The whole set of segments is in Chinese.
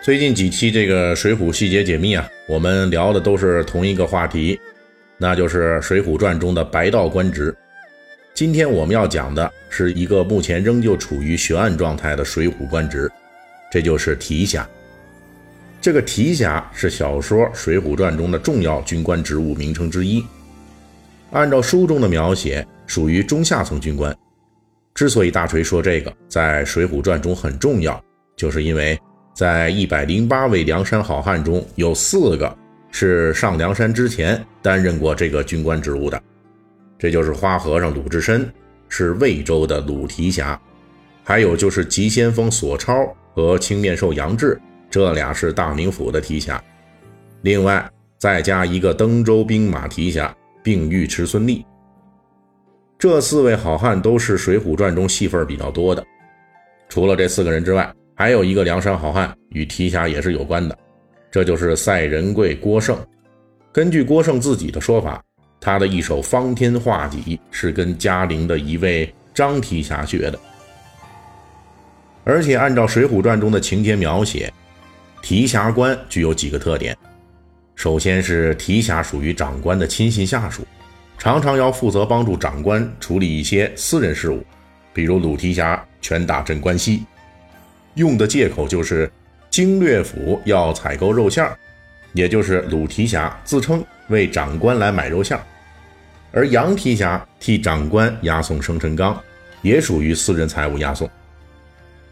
最近几期这个《水浒细节解密》啊，我们聊的都是同一个话题，那就是《水浒传》中的白道官职。今天我们要讲的是一个目前仍旧处于悬案状态的水浒官职，这就是提辖。这个提辖是小说《水浒传》中的重要军官职务名称之一，按照书中的描写，属于中下层军官。之所以大锤说这个在《水浒传》中很重要，就是因为。在一百零八位梁山好汉中，有四个是上梁山之前担任过这个军官职务的，这就是花和尚鲁智深，是魏州的鲁提辖；还有就是急先锋索超和青面兽杨志，这俩是大名府的提辖。另外再加一个登州兵马提辖，并尉迟孙立。这四位好汉都是《水浒传》中戏份比较多的。除了这四个人之外，还有一个梁山好汉与提辖也是有关的，这就是赛仁贵郭盛。根据郭盛自己的说法，他的一手方天画戟是跟嘉陵的一位张提辖学的。而且按照《水浒传》中的情节描写，提辖官具有几个特点：首先是提辖属于长官的亲信下属，常常要负责帮助长官处理一些私人事务，比如鲁提辖拳打镇关西。用的借口就是经略府要采购肉馅儿也就是鲁提辖自称为长官来买肉馅儿而杨提辖替长官押送生辰纲，也属于私人财物押送。《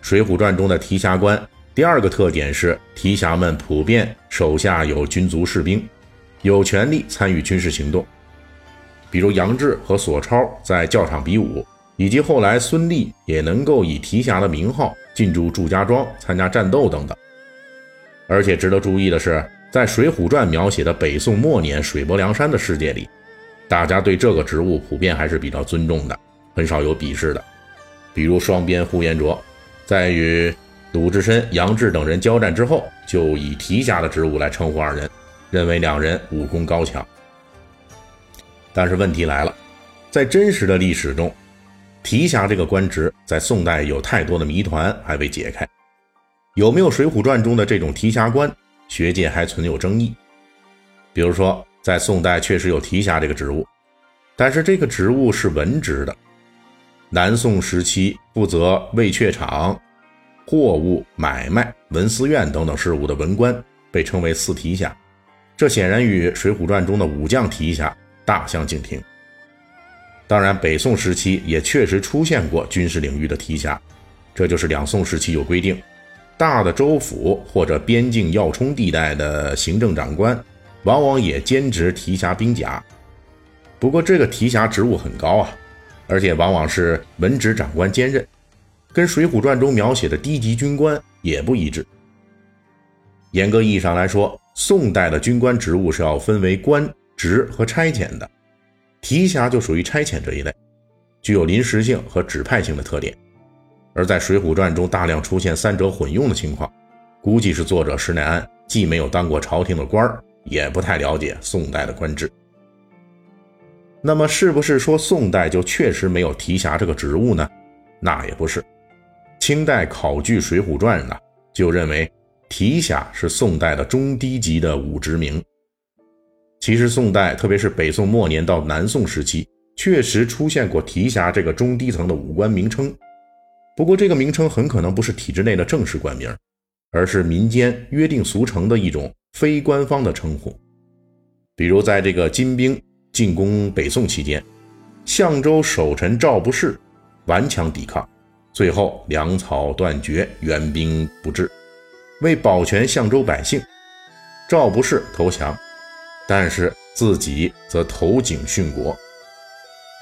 水浒传》中的提辖官第二个特点是，提辖们普遍手下有军卒士兵，有权利参与军事行动，比如杨志和索超在教场比武。以及后来孙立也能够以提辖的名号进驻祝家庄参加战斗等等。而且值得注意的是，在《水浒传》描写的北宋末年水泊梁山的世界里，大家对这个职务普遍还是比较尊重的，很少有鄙视的。比如双边呼延灼，在与鲁智深、杨志等人交战之后，就以提辖的职务来称呼二人，认为两人武功高强。但是问题来了，在真实的历史中，提辖这个官职在宋代有太多的谜团还未解开，有没有《水浒传》中的这种提辖官，学界还存有争议。比如说，在宋代确实有提辖这个职务，但是这个职务是文职的。南宋时期负责卫榷场、货物买卖、文思院等等事务的文官被称为四提辖，这显然与《水浒传》中的武将提辖大相径庭。当然，北宋时期也确实出现过军事领域的提辖，这就是两宋时期有规定，大的州府或者边境要冲地带的行政长官，往往也兼职提辖兵甲。不过，这个提辖职务很高啊，而且往往是文职长官兼任，跟《水浒传》中描写的低级军官也不一致。严格意义上来说，宋代的军官职务是要分为官职和差遣的。提辖就属于差遣这一类，具有临时性和指派性的特点。而在《水浒传》中大量出现三者混用的情况，估计是作者施耐庵既没有当过朝廷的官儿，也不太了解宋代的官制。那么，是不是说宋代就确实没有提辖这个职务呢？那也不是。清代考据《水浒传》呢，就认为提辖是宋代的中低级的武职名。其实，宋代，特别是北宋末年到南宋时期，确实出现过提辖这个中低层的武官名称。不过，这个名称很可能不是体制内的正式官名，而是民间约定俗成的一种非官方的称呼。比如，在这个金兵进攻北宋期间，相州守臣赵不士顽强抵抗，最后粮草断绝，援兵不至。为保全相州百姓，赵不士投降。但是自己则投井殉国，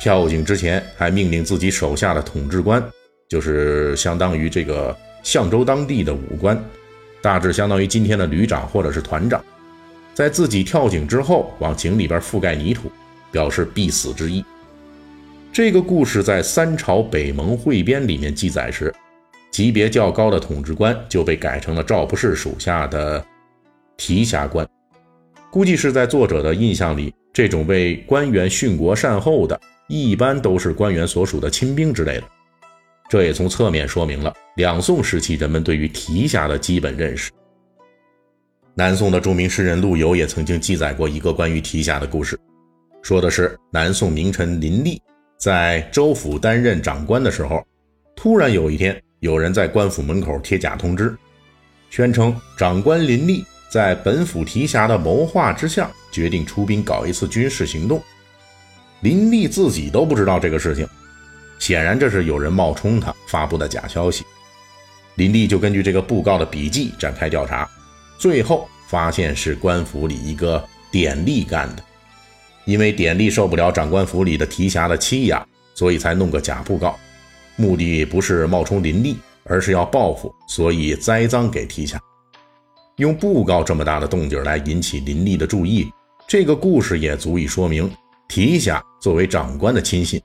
跳井之前还命令自己手下的统治官，就是相当于这个相州当地的武官，大致相当于今天的旅长或者是团长，在自己跳井之后往井里边覆盖泥土，表示必死之意。这个故事在三朝北盟汇编里面记载时，级别较高的统治官就被改成了赵不士属下的提辖官。估计是在作者的印象里，这种为官员殉国善后的，一般都是官员所属的亲兵之类的。这也从侧面说明了两宋时期人们对于提辖的基本认识。南宋的著名诗人陆游也曾经记载过一个关于提辖的故事，说的是南宋名臣林立。在州府担任长官的时候，突然有一天，有人在官府门口贴假通知，宣称长官林立在本府提辖的谋划之下，决定出兵搞一次军事行动。林立自己都不知道这个事情，显然这是有人冒充他发布的假消息。林立就根据这个布告的笔迹展开调查，最后发现是官府里一个典吏干的。因为典吏受不了长官府里的提辖的欺压，所以才弄个假布告，目的不是冒充林立，而是要报复，所以栽赃给提辖。用布告这么大的动静来引起林立的注意，这个故事也足以说明提辖作为长官的亲信，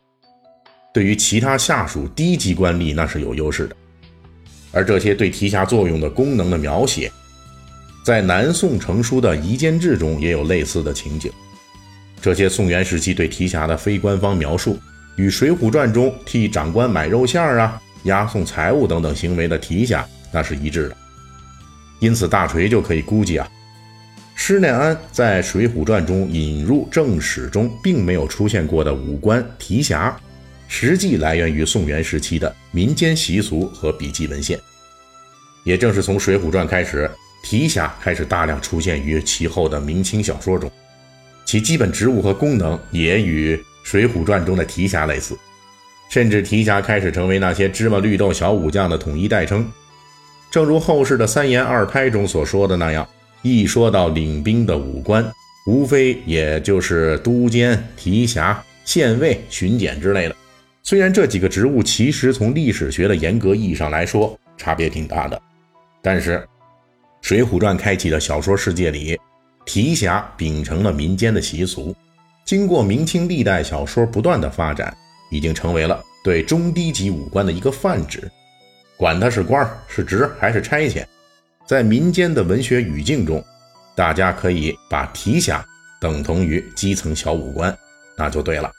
对于其他下属低级官吏那是有优势的。而这些对提辖作用的功能的描写，在南宋成书的《夷坚志》中也有类似的情景。这些宋元时期对提辖的非官方描述，与《水浒传》中替长官买肉馅儿啊、押送财物等等行为的提辖那是一致的。因此，大锤就可以估计啊，施耐庵在《水浒传》中引入正史中并没有出现过的武官提辖，实际来源于宋元时期的民间习俗和笔记文献。也正是从《水浒传》开始，提辖开始大量出现于其后的明清小说中。其基本职务和功能也与《水浒传》中的提辖类似，甚至提辖开始成为那些芝麻绿豆小武将的统一代称。正如后世的三言二拍中所说的那样，一说到领兵的武官，无非也就是都监、提辖、县尉、巡检之类的。虽然这几个职务其实从历史学的严格意义上来说差别挺大的，但是《水浒传》开启的小说世界里。提辖秉承了民间的习俗，经过明清历代小说不断的发展，已经成为了对中低级武官的一个泛指。管他是官是职还是差遣，在民间的文学语境中，大家可以把提辖等同于基层小武官，那就对了。